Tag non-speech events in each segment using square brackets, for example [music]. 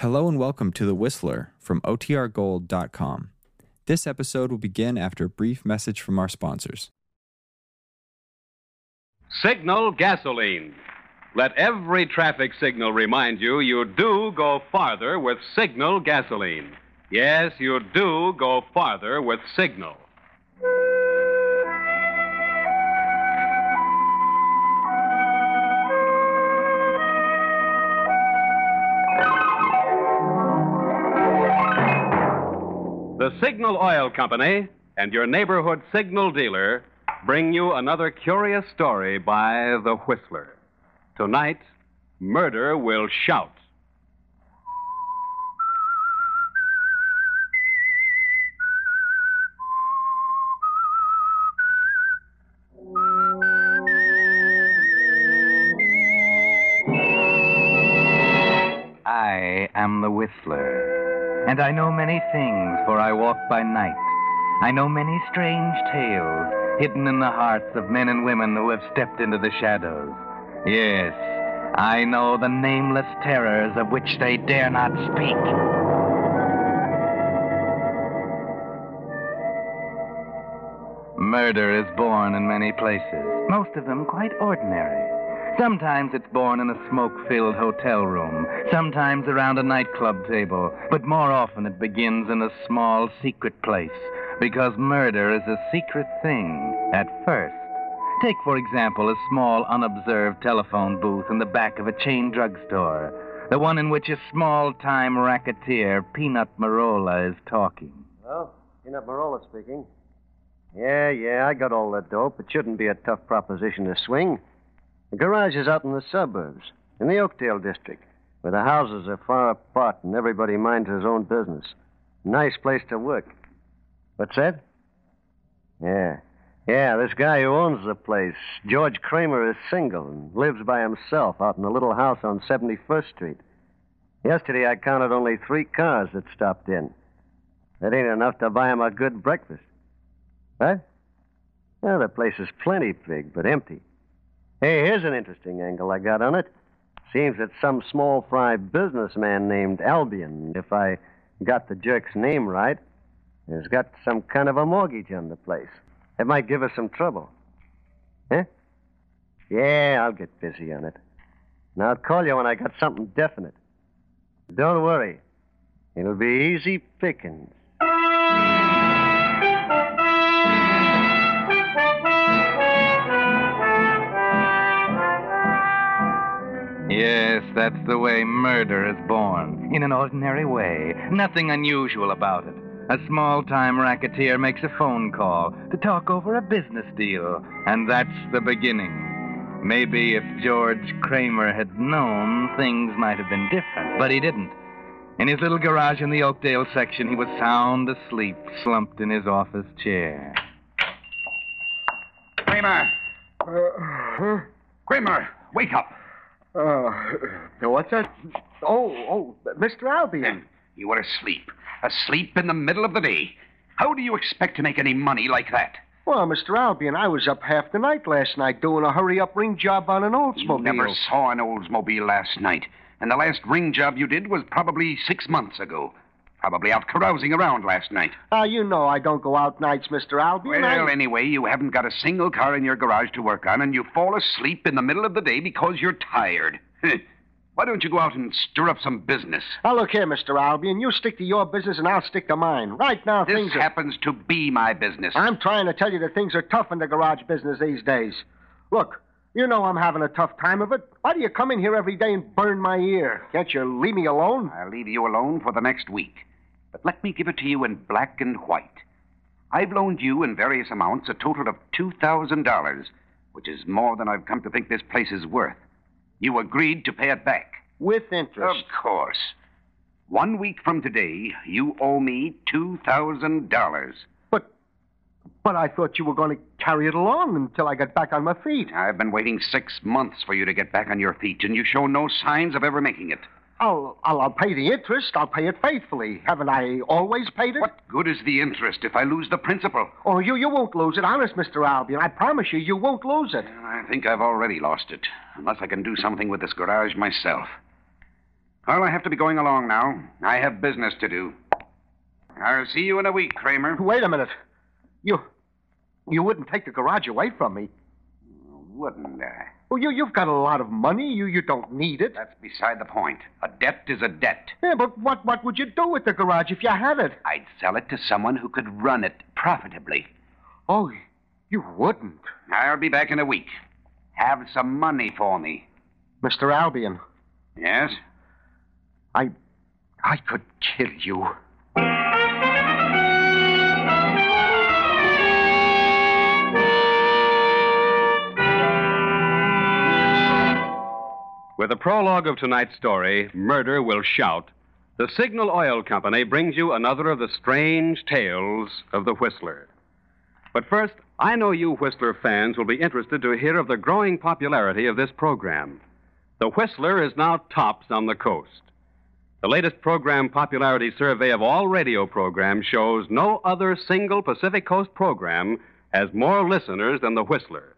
Hello and welcome to The Whistler from OTRGold.com. This episode will begin after a brief message from our sponsors. Signal gasoline. Let every traffic signal remind you you do go farther with Signal gasoline. Yes, you do go farther with Signal. The Signal Oil Company and your neighborhood signal dealer bring you another curious story by The Whistler. Tonight, murder will shout. I am the Whistler, and I know many things, for I walk by night. I know many strange tales hidden in the hearts of men and women who have stepped into the shadows. Yes, I know the nameless terrors of which they dare not speak. Murder is born in many places, most of them quite ordinary. Sometimes it's born in a smoke filled hotel room, sometimes around a nightclub table, but more often it begins in a small secret place because murder is a secret thing at first. Take, for example, a small unobserved telephone booth in the back of a chain drugstore, the one in which a small time racketeer, Peanut Marola, is talking. Well, Peanut Marola speaking. Yeah, yeah, I got all that dope. It shouldn't be a tough proposition to swing. The garage is out in the suburbs, in the Oakdale district, where the houses are far apart and everybody minds his own business. Nice place to work. What's that? Yeah. Yeah, this guy who owns the place, George Kramer, is single and lives by himself out in a little house on 71st Street. Yesterday I counted only three cars that stopped in. That ain't enough to buy him a good breakfast. What? Well, the place is plenty big, but empty. Hey, here's an interesting angle I got on it. Seems that some small fry businessman named Albion, if I got the jerk's name right, has got some kind of a mortgage on the place. It might give us some trouble. Huh? Yeah, I'll get busy on it. And I'll call you when I got something definite. Don't worry. It'll be easy pickings. That's the way murder is born. In an ordinary way. Nothing unusual about it. A small time racketeer makes a phone call to talk over a business deal, and that's the beginning. Maybe if George Kramer had known, things might have been different, but he didn't. In his little garage in the Oakdale section, he was sound asleep, slumped in his office chair. Kramer! Uh, Kramer, wake up. Uh, what's that? Oh, oh, Mr. Albion. You were asleep. Asleep in the middle of the day. How do you expect to make any money like that? Well, Mr. Albion, I was up half the night last night doing a hurry up ring job on an Oldsmobile. You never saw an Oldsmobile last night. And the last ring job you did was probably six months ago. Probably out carousing around last night. Ah, you know I don't go out nights, Mr. Albion. Well, I... anyway, you haven't got a single car in your garage to work on, and you fall asleep in the middle of the day because you're tired. [laughs] Why don't you go out and stir up some business? Now, look here, Mr. Albion. You stick to your business, and I'll stick to mine. Right now, This things are... happens to be my business. I'm trying to tell you that things are tough in the garage business these days. Look, you know I'm having a tough time of it. Why do you come in here every day and burn my ear? Can't you leave me alone? I'll leave you alone for the next week. But let me give it to you in black and white. I've loaned you in various amounts a total of $2,000, which is more than I've come to think this place is worth. You agreed to pay it back. With interest. Of course. One week from today, you owe me $2,000. But, but I thought you were going to carry it along until I got back on my feet. I've been waiting six months for you to get back on your feet, and you show no signs of ever making it. I'll, I'll, I'll pay the interest. I'll pay it faithfully. Haven't I always paid it? What good is the interest if I lose the principal? Oh, you, you won't lose it. Honest, Mr. Albion. I promise you, you won't lose it. I think I've already lost it, unless I can do something with this garage myself. Well, I have to be going along now. I have business to do. I'll see you in a week, Kramer. Wait a minute. You. You wouldn't take the garage away from me. Wouldn't I? Well, you, you've got a lot of money. You, you don't need it. That's beside the point. A debt is a debt. Yeah, but what, what would you do with the garage if you had it? I'd sell it to someone who could run it profitably. Oh, you wouldn't. I'll be back in a week. Have some money for me. Mr. Albion, Yes? I. I could kill you. With the prologue of tonight's story, Murder Will Shout, the Signal Oil Company brings you another of the strange tales of the Whistler. But first, I know you Whistler fans will be interested to hear of the growing popularity of this program. The Whistler is now tops on the coast. The latest program popularity survey of all radio programs shows no other single Pacific Coast program has more listeners than The Whistler.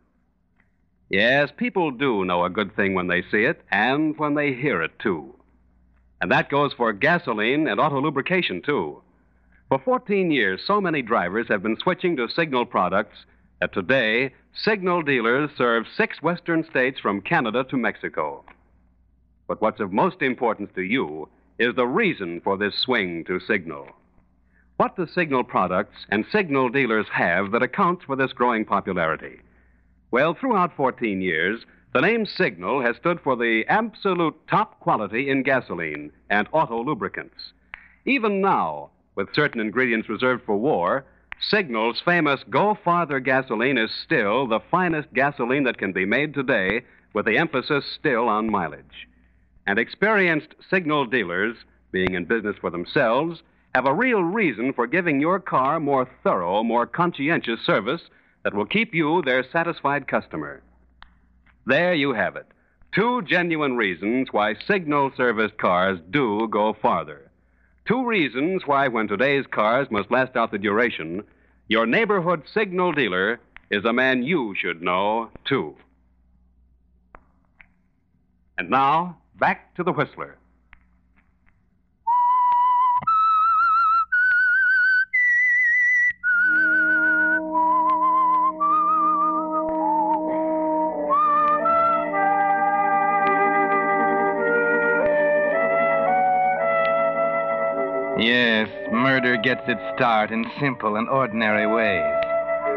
Yes, people do know a good thing when they see it and when they hear it, too. And that goes for gasoline and auto lubrication, too. For 14 years, so many drivers have been switching to Signal products that today, Signal dealers serve six western states from Canada to Mexico. But what's of most importance to you is the reason for this swing to Signal. What do Signal products and Signal dealers have that accounts for this growing popularity? Well, throughout 14 years, the name Signal has stood for the absolute top quality in gasoline and auto lubricants. Even now, with certain ingredients reserved for war, Signal's famous Go Farther gasoline is still the finest gasoline that can be made today, with the emphasis still on mileage. And experienced Signal dealers, being in business for themselves, have a real reason for giving your car more thorough, more conscientious service that will keep you their satisfied customer. There you have it. Two genuine reasons why signal serviced cars do go farther. Two reasons why, when today's cars must last out the duration, your neighborhood signal dealer is a man you should know, too. And now, back to the Whistler. Gets its start in simple and ordinary ways.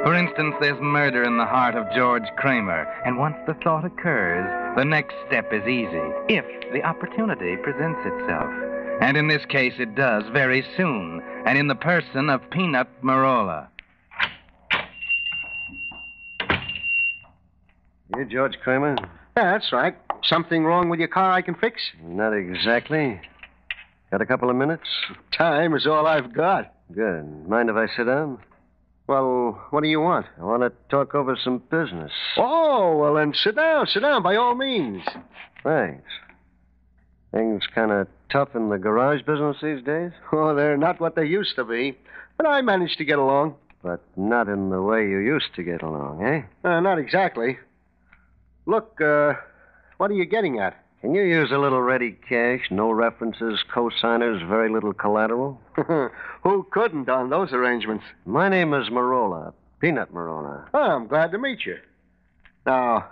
For instance, there's murder in the heart of George Kramer, and once the thought occurs, the next step is easy, if the opportunity presents itself. And in this case, it does very soon, and in the person of Peanut Marola. You, George Kramer? Yeah, that's right. Something wrong with your car I can fix? Not exactly. Got a couple of minutes? Time is all I've got. Good. Mind if I sit down? Well, what do you want? I want to talk over some business. Oh, well, then sit down, sit down, by all means. Thanks. Things kind of tough in the garage business these days, [laughs] Oh, they're not what they used to be. But I managed to get along. but not in the way you used to get along, eh? Uh, not exactly. Look, uh, what are you getting at? Can you use a little ready cash, no references, cosigners, very little collateral? [laughs] Who couldn't on those arrangements? My name is Marola, Peanut Marola. Oh, I'm glad to meet you. Now,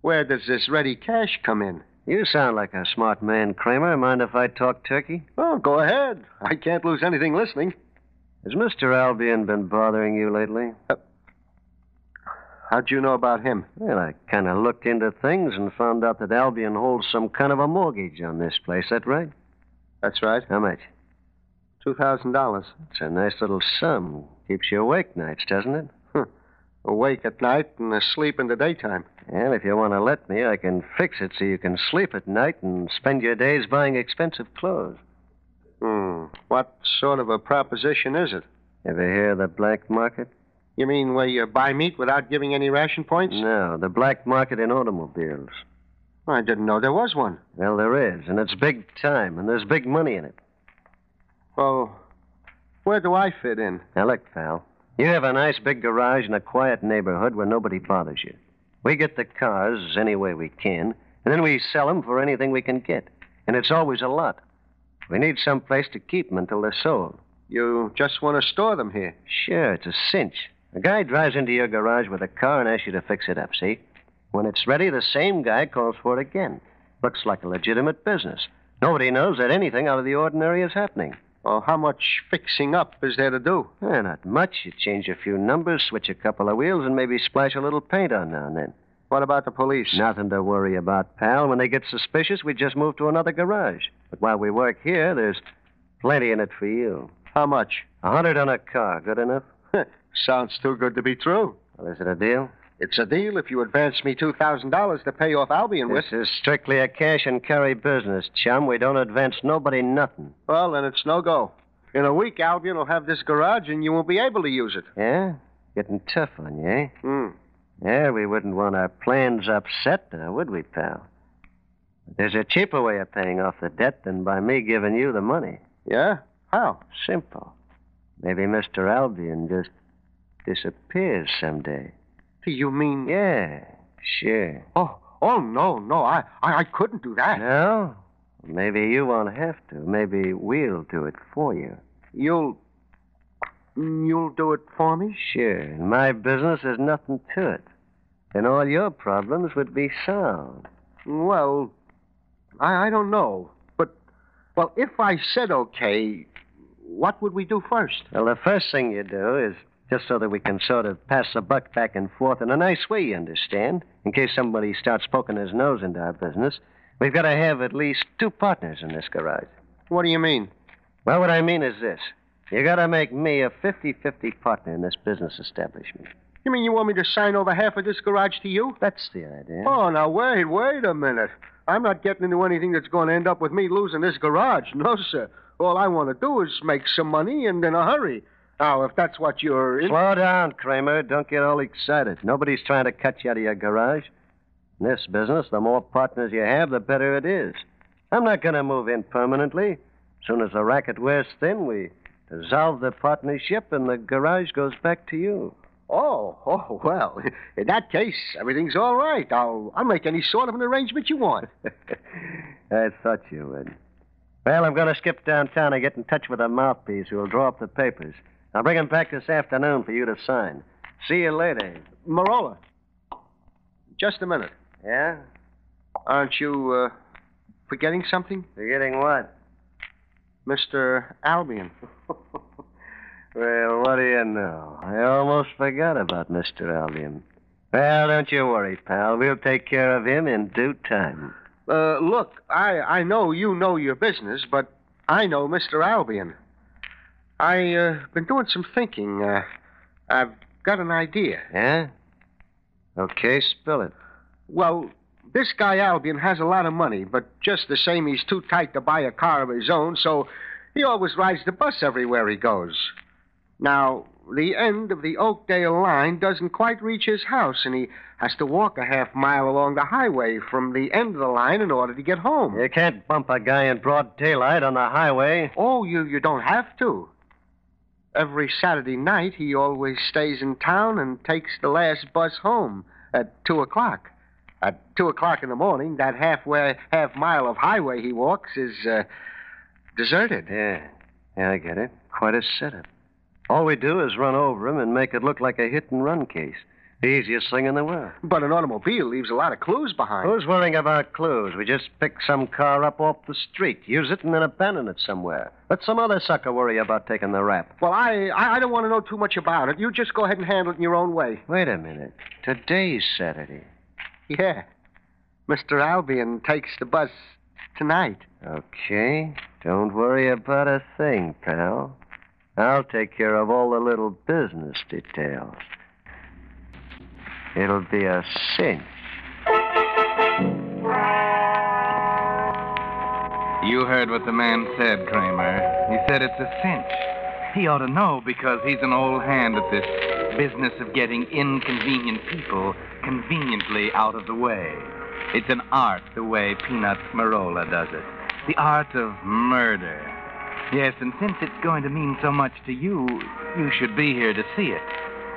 where does this ready cash come in? You sound like a smart man, Kramer. Mind if I talk turkey? Oh, go ahead. I can't lose anything listening. Has Mr. Albion been bothering you lately? Uh, How'd you know about him? Well, I kind of looked into things and found out that Albion holds some kind of a mortgage on this place. That right? That's right. How much? Two thousand dollars. It's a nice little sum. Keeps you awake nights, doesn't it? Awake at night and asleep in the daytime. Well, if you want to let me, I can fix it so you can sleep at night and spend your days buying expensive clothes. Hmm. What sort of a proposition is it? Ever hear of the black market? You mean where you buy meat without giving any ration points? No, the black market in automobiles. I didn't know there was one. Well, there is, and it's big time, and there's big money in it. Well, where do I fit in? Now, look, pal. You have a nice big garage in a quiet neighborhood where nobody bothers you. We get the cars any way we can, and then we sell them for anything we can get. And it's always a lot. We need some place to keep them until they're sold. You just want to store them here. Sure, it's a cinch. A guy drives into your garage with a car and asks you to fix it up, see? When it's ready, the same guy calls for it again. Looks like a legitimate business. Nobody knows that anything out of the ordinary is happening. Well, how much fixing up is there to do? Eh, not much. You change a few numbers, switch a couple of wheels, and maybe splash a little paint on now and then. What about the police? Nothing to worry about, pal. When they get suspicious, we just move to another garage. But while we work here, there's plenty in it for you. How much? A hundred on a car. Good enough? [laughs] Sounds too good to be true. Well, is it a deal? It's a deal if you advance me $2,000 to pay off Albion with. This is strictly a cash and carry business, chum. We don't advance nobody nothing. Well, then it's no go. In a week, Albion will have this garage and you won't be able to use it. Yeah? Getting tough on you, eh? Hmm. Yeah, we wouldn't want our plans upset, now, would we, pal? But there's a cheaper way of paying off the debt than by me giving you the money. Yeah? How? Simple. Maybe Mr. Albion just disappears someday. You mean? Yeah, sure. Oh, oh no, no, I, I, I couldn't do that. No? Maybe you won't have to. Maybe we'll do it for you. You'll, you'll do it for me? Sure. In my business, there's nothing to it. And all your problems would be solved. Well, I, I don't know, but, well, if I said okay, what would we do first? Well, the first thing you do is just so that we can sort of pass the buck back and forth in a nice way, you understand? In case somebody starts poking his nose into our business, we've got to have at least two partners in this garage. What do you mean? Well, what I mean is this you've got to make me a 50 50 partner in this business establishment. You mean you want me to sign over half of this garage to you? That's the idea. Oh, now wait, wait a minute. I'm not getting into anything that's going to end up with me losing this garage. No, sir. All I want to do is make some money and in a hurry. Now, if that's what you're in. Slow down, Kramer. Don't get all excited. Nobody's trying to cut you out of your garage. In this business, the more partners you have, the better it is. I'm not going to move in permanently. As soon as the racket wears thin, we dissolve the partnership and the garage goes back to you. Oh, oh, well, in that case, everything's all right. I'll, I'll make any sort of an arrangement you want. [laughs] I thought you would. Well, I'm going to skip downtown and get in touch with a mouthpiece who will draw up the papers. I'll bring him back this afternoon for you to sign. See you later. Marola, just a minute. Yeah? Aren't you uh, forgetting something? Forgetting what? Mr. Albion. [laughs] well, what do you know? I almost forgot about Mr. Albion. Well, don't you worry, pal. We'll take care of him in due time. Uh, look, I, I know you know your business, but I know Mr. Albion. I, uh, been doing some thinking. Uh, I've got an idea. Yeah? Okay, spill it. Well, this guy Albion has a lot of money, but just the same, he's too tight to buy a car of his own, so he always rides the bus everywhere he goes. Now, the end of the Oakdale line doesn't quite reach his house, and he has to walk a half mile along the highway from the end of the line in order to get home. You can't bump a guy in broad daylight on the highway. Oh, you, you don't have to. Every Saturday night, he always stays in town and takes the last bus home at 2 o'clock. At 2 o'clock in the morning, that halfway, half mile of highway he walks is uh, deserted. Yeah. Yeah, I get it. Quite a setup. All we do is run over him and make it look like a hit and run case. The easiest thing in the world. But an automobile leaves a lot of clues behind. Who's worrying about clues? We just pick some car up off the street, use it, and then abandon it somewhere. Let some other sucker worry about taking the rap. Well, I, I I don't want to know too much about it. You just go ahead and handle it in your own way. Wait a minute. Today's Saturday. Yeah. Mr. Albion takes the bus tonight. Okay. Don't worry about a thing, pal. I'll take care of all the little business details. It'll be a cinch. You heard what the man said, Kramer. He said it's a cinch. He ought to know because he's an old hand at this business of getting inconvenient people conveniently out of the way. It's an art the way Peanuts Marola does it. The art of murder. Yes, and since it's going to mean so much to you, you should be here to see it.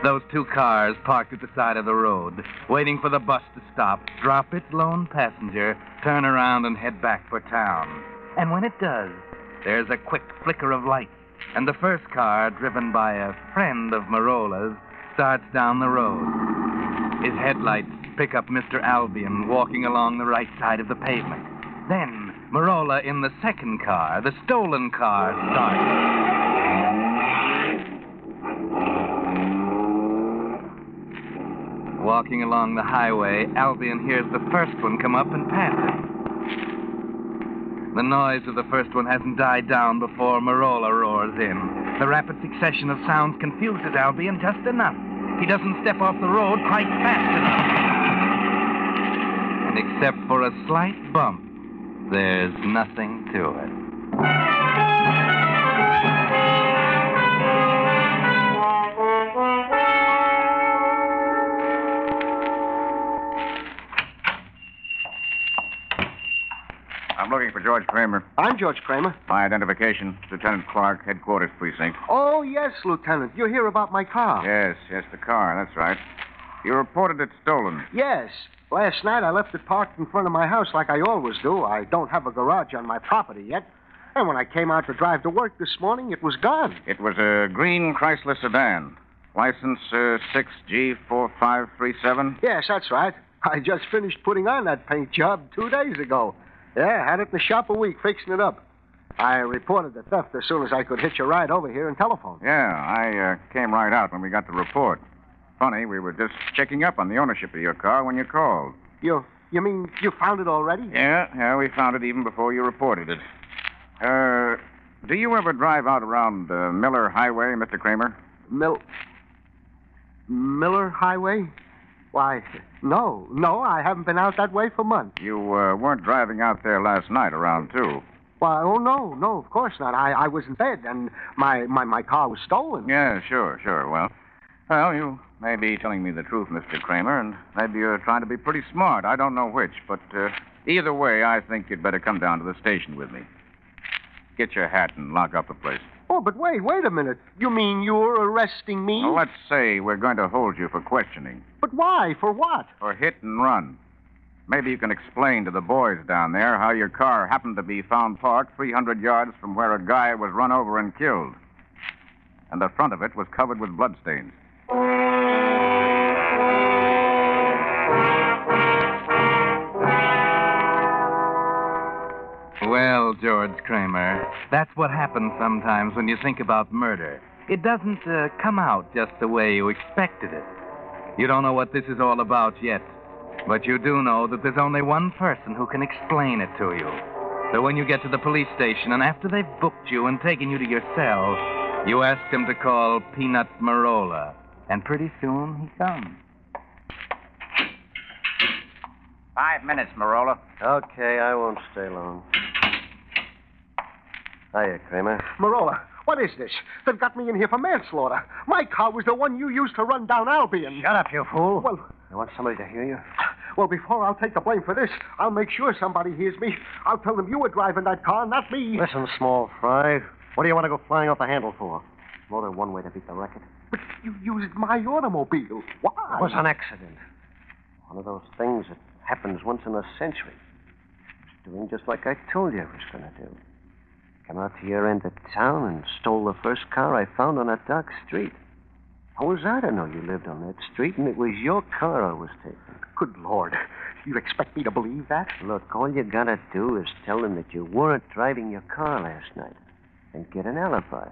Those two cars parked at the side of the road, waiting for the bus to stop, drop its lone passenger, turn around, and head back for town. And when it does, there's a quick flicker of light, and the first car, driven by a friend of Marola's, starts down the road. His headlights pick up Mr. Albion walking along the right side of the pavement. Then, Marola in the second car, the stolen car, starts. Walking along the highway, Albion hears the first one come up and pass him. The noise of the first one hasn't died down before Marola roars in. The rapid succession of sounds confuses Albion just enough. He doesn't step off the road quite fast enough. And except for a slight bump, there's nothing to it. George Kramer. I'm George Kramer. My identification, Lieutenant Clark, headquarters precinct. Oh, yes, Lieutenant. You hear about my car? Yes, yes, the car, that's right. You reported it stolen. Yes. Last night I left it parked in front of my house like I always do. I don't have a garage on my property yet. And when I came out to drive to work this morning, it was gone. It was a green Chrysler sedan. License uh, 6G4537. Yes, that's right. I just finished putting on that paint job two days ago. Yeah, had it in the shop a week fixing it up. I reported the theft as soon as I could hitch a ride over here and telephone. Yeah, I uh, came right out when we got the report. Funny, we were just checking up on the ownership of your car when you called. You you mean you found it already? Yeah, yeah, we found it even before you reported it. Uh, do you ever drive out around uh, Miller Highway, Mr. Kramer? Mill Miller Highway? Why, no, no, I haven't been out that way for months. You uh, weren't driving out there last night around two. Why, oh no, no, of course not. I, I was in bed and my, my, my car was stolen. Yeah, sure, sure. Well, well, you may be telling me the truth, Mr. Kramer, and maybe you're trying to be pretty smart. I don't know which, but uh, either way, I think you'd better come down to the station with me. Get your hat and lock up the place. Oh, but wait, wait a minute. You mean you're arresting me? Now, let's say we're going to hold you for questioning, But why? For what? for hit and run. Maybe you can explain to the boys down there how your car happened to be found parked 300 yards from where a guy was run over and killed. And the front of it was covered with bloodstains. George Kramer, that's what happens sometimes when you think about murder. It doesn't uh, come out just the way you expected it. You don't know what this is all about yet, but you do know that there's only one person who can explain it to you. So when you get to the police station and after they've booked you and taken you to your cell, you ask them to call Peanut Marola, and pretty soon he comes. Five minutes, Marola. Okay, I won't stay long. Hiya, Kramer. Marola, what is this? They've got me in here for manslaughter. My car was the one you used to run down Albion. Shut up, you fool. Well, You want somebody to hear you? well, before I'll take the blame for this, I'll make sure somebody hears me. I'll tell them you were driving that car, not me. Listen, small fry. What do you want to go flying off the handle for? More than one way to beat the record. But you used my automobile. Why? It was an accident. One of those things that happens once in a century. I was doing just like I told you I was going to do. Come out to your end of town and stole the first car I found on that dark street. How was I to know you lived on that street and it was your car I was taking? Good Lord. You expect me to believe that? Look, all you gotta do is tell them that you weren't driving your car last night and get an alibi.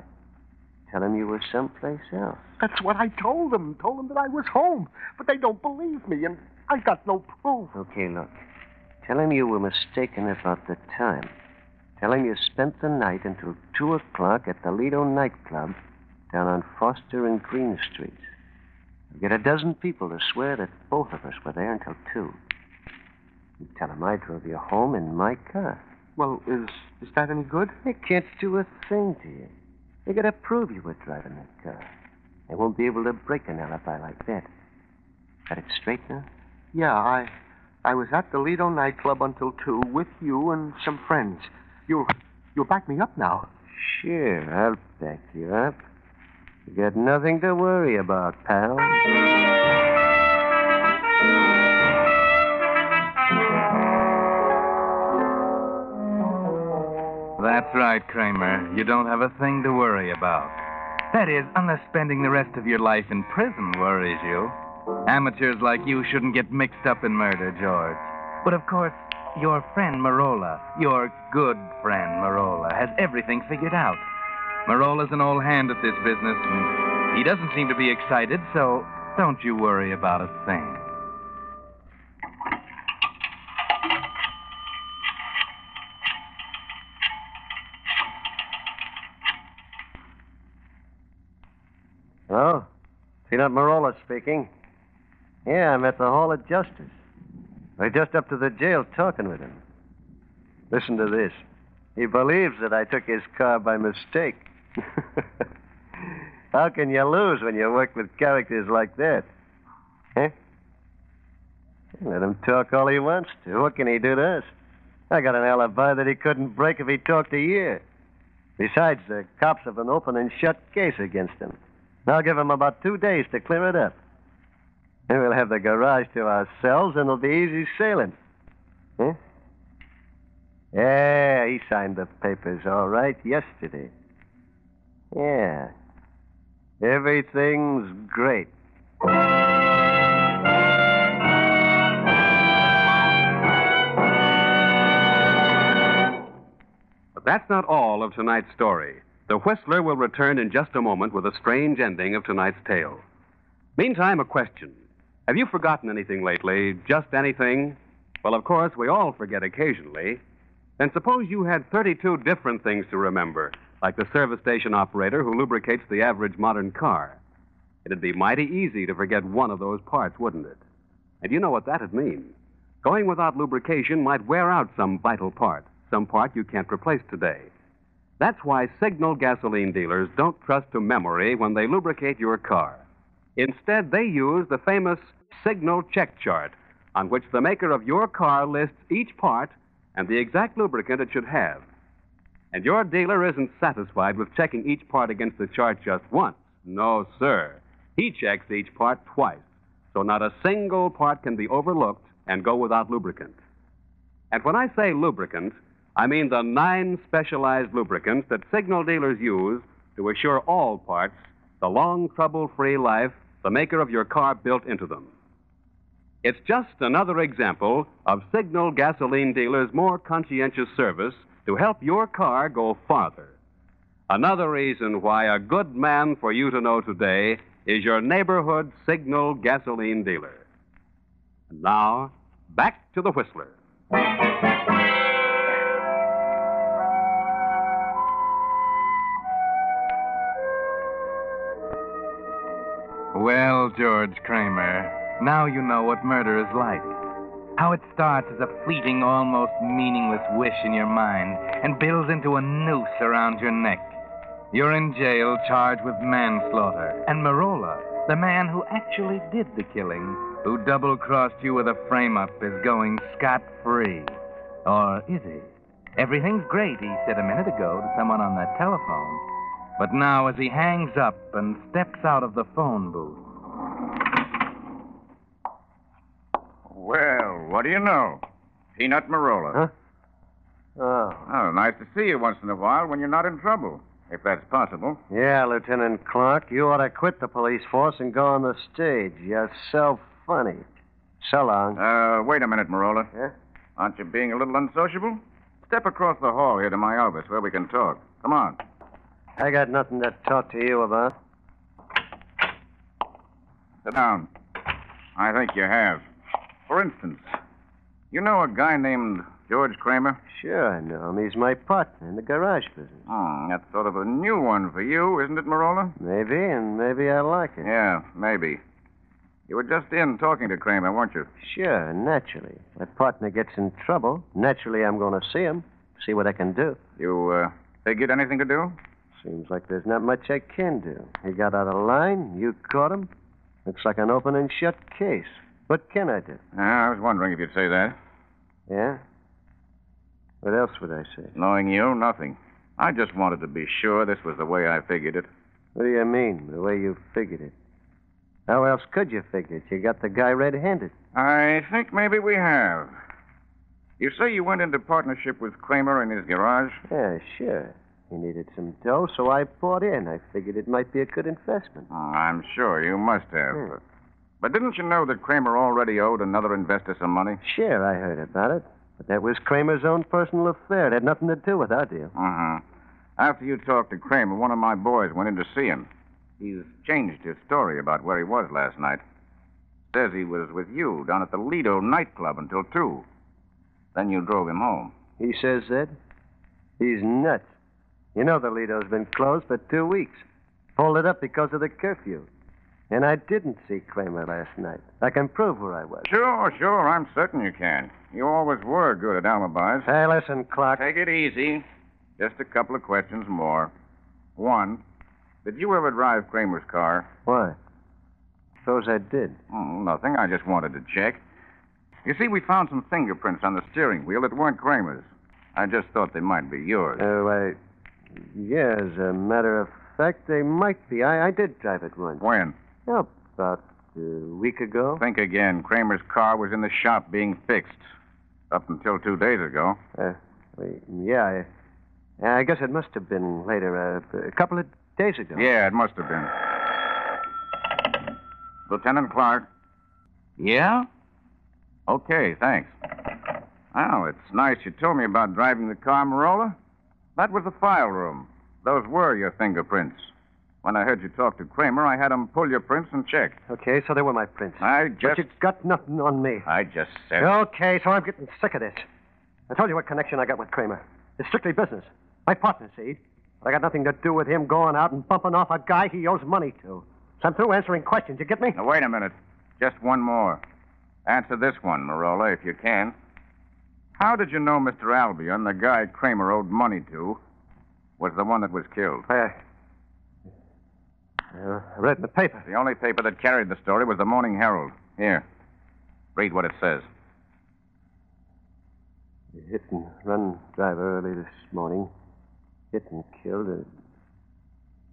Tell them you were someplace else. That's what I told them. Told them that I was home. But they don't believe me, and I got no proof. Okay, look. Tell him you were mistaken about the time. Tell him you spent the night until 2 o'clock at the Lido nightclub down on Foster and Green Streets. Get a dozen people to swear that both of us were there until 2. You tell him I drove you home in my car. Well, is is that any good? They can't do a thing to you. They gotta prove you were driving that car. They won't be able to break an alibi like that. Got it straight now? Yeah, I I was at the Lido nightclub until two with you and some friends. You you'll back me up now. Sure, I'll back you up. You got nothing to worry about, pal. That's right, Kramer. You don't have a thing to worry about. That is, unless spending the rest of your life in prison worries you. Amateurs like you shouldn't get mixed up in murder, George. But of course, your friend Marola, your good friend Marola, has everything figured out. Marola's an old hand at this business, and he doesn't seem to be excited, so don't you worry about a thing. Oh, Peanut Marola speaking. Yeah, I'm at the Hall of Justice. We're just up to the jail talking with him. Listen to this. He believes that I took his car by mistake. [laughs] How can you lose when you work with characters like that? Huh? Let him talk all he wants to. What can he do to us? I got an alibi that he couldn't break if he talked a year. Besides, the cops have an open and shut case against him. I'll give him about two days to clear it up. Then we'll have the garage to ourselves, and it'll be easy sailing. Huh? Yeah, he signed the papers all right yesterday. Yeah. Everything's great. But that's not all of tonight's story. The Whistler will return in just a moment with a strange ending of tonight's tale. Meantime, a question. Have you forgotten anything lately? Just anything? Well, of course, we all forget occasionally. Then suppose you had 32 different things to remember, like the service station operator who lubricates the average modern car. It'd be mighty easy to forget one of those parts, wouldn't it? And you know what that'd mean. Going without lubrication might wear out some vital part, some part you can't replace today. That's why signal gasoline dealers don't trust to memory when they lubricate your car. Instead, they use the famous signal check chart, on which the maker of your car lists each part and the exact lubricant it should have. And your dealer isn't satisfied with checking each part against the chart just once. No, sir. He checks each part twice, so not a single part can be overlooked and go without lubricant. And when I say lubricant, I mean the nine specialized lubricants that signal dealers use to assure all parts the long, trouble free life the maker of your car built into them. It's just another example of Signal gasoline dealers' more conscientious service to help your car go farther. Another reason why a good man for you to know today is your neighborhood Signal gasoline dealer. And now, back to the Whistler. Well, George Kramer, now you know what murder is like. How it starts as a fleeting, almost meaningless wish in your mind and builds into a noose around your neck. You're in jail charged with manslaughter, and Marola, the man who actually did the killing, who double crossed you with a frame up, is going scot free. Or is he? Everything's great, he said a minute ago to someone on that telephone. But now, as he hangs up and steps out of the phone booth, Well, what do you know? Peanut Marola. Huh? Oh. Oh, nice to see you once in a while when you're not in trouble, if that's possible. Yeah, Lieutenant Clark, you ought to quit the police force and go on the stage. You're so funny. So long. Uh, wait a minute, Marola. Yeah? Aren't you being a little unsociable? Step across the hall here to my office where we can talk. Come on. I got nothing to talk to you about. Sit down. I think you have. For instance, you know a guy named George Kramer? Sure, I know him. He's my partner in the garage business. Hmm, that's sort of a new one for you, isn't it, Marola? Maybe, and maybe I like it. Yeah, maybe. You were just in talking to Kramer, weren't you? Sure, naturally. My partner gets in trouble. Naturally, I'm going to see him, see what I can do. You, uh, figured anything to do? Seems like there's not much I can do. He got out of line. You caught him. Looks like an open and shut case. What can I do? Yeah, I was wondering if you'd say that. Yeah? What else would I say? Knowing you, nothing. I just wanted to be sure this was the way I figured it. What do you mean, the way you figured it? How else could you figure it? You got the guy red handed. I think maybe we have. You say you went into partnership with Kramer in his garage? Yeah, sure. He needed some dough, so I bought in. I figured it might be a good investment. Oh, I'm sure you must have. Hmm. But, but didn't you know that Kramer already owed another investor some money? Sure, I heard about it. But that was Kramer's own personal affair. It had nothing to do with our deal. Uh huh. After you talked to Kramer, one of my boys went in to see him. He's changed his story about where he was last night. Says he was with you down at the Lido nightclub until 2. Then you drove him home. He says that? He's nuts. You know the Lido's been closed for two weeks. Pulled it up because of the curfew. And I didn't see Kramer last night. I can prove where I was. Sure, sure. I'm certain you can. You always were good at alibis. Hey, listen, Clark. Take it easy. Just a couple of questions more. One, did you ever drive Kramer's car? Why? Suppose I did. Oh, nothing. I just wanted to check. You see, we found some fingerprints on the steering wheel that weren't Kramer's. I just thought they might be yours. Oh, I. Yeah, as a matter of fact, they might be. I, I did drive it once. when? Oh, about a week ago. Think again. Kramer's car was in the shop being fixed. Up until two days ago. Uh, yeah, I, I guess it must have been later, uh, a couple of days ago. Yeah, it must have been. Lieutenant Clark. Yeah? Okay, thanks. Well, it's nice you told me about driving the car, Marola. That was the file room. Those were your fingerprints. When I heard you talk to Kramer, I had him pull your prints and check. Okay, so they were my prints. I just. But you got nothing on me. I just said. Okay, so I'm getting sick of this. I told you what connection I got with Kramer. It's strictly business. My partner, see? But I got nothing to do with him going out and bumping off a guy he owes money to. So I'm through answering questions. You get me? Now, wait a minute. Just one more. Answer this one, Marola, if you can. How did you know Mr. Albion, the guy Kramer owed money to, was the one that was killed? I, uh, I read in the paper. The only paper that carried the story was the Morning Herald. Here. Read what it says. Hit and run driver early this morning. Hit and killed a,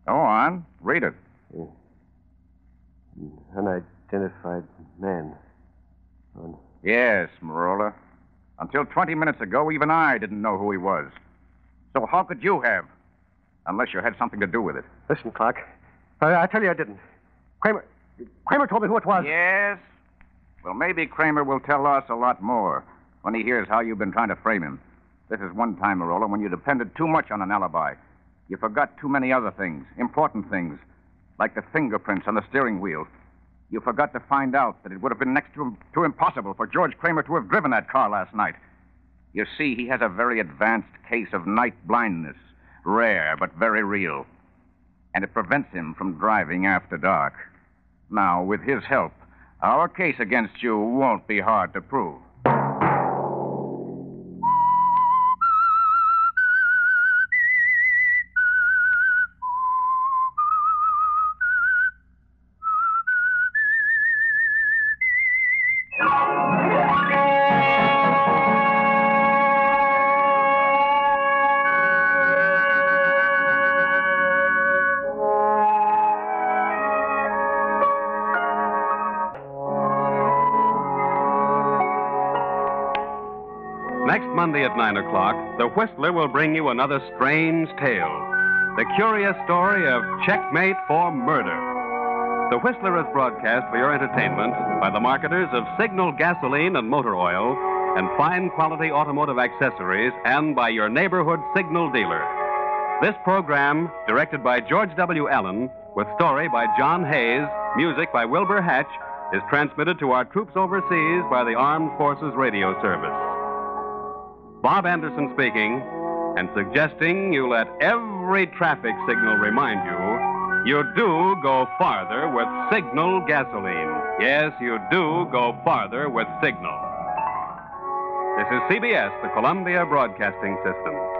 Go on. Read it. an unidentified man. On Yes, Marola. Until 20 minutes ago, even I didn't know who he was. So how could you have? Unless you had something to do with it. Listen, Clark. I, I tell you I didn't. Kramer. Kramer told me who it was. Yes? Well, maybe Kramer will tell us a lot more when he hears how you've been trying to frame him. This is one time, Marola, when you depended too much on an alibi. You forgot too many other things, important things, like the fingerprints on the steering wheel. You forgot to find out that it would have been next to, to impossible for George Kramer to have driven that car last night. You see, he has a very advanced case of night blindness, rare but very real. And it prevents him from driving after dark. Now, with his help, our case against you won't be hard to prove. Whistler will bring you another strange tale the curious story of Checkmate for Murder. The Whistler is broadcast for your entertainment by the marketers of Signal gasoline and motor oil and fine quality automotive accessories and by your neighborhood Signal dealer. This program, directed by George W. Allen, with story by John Hayes, music by Wilbur Hatch, is transmitted to our troops overseas by the Armed Forces Radio Service. Bob Anderson speaking, and suggesting you let every traffic signal remind you you do go farther with Signal gasoline. Yes, you do go farther with Signal. This is CBS, the Columbia Broadcasting System.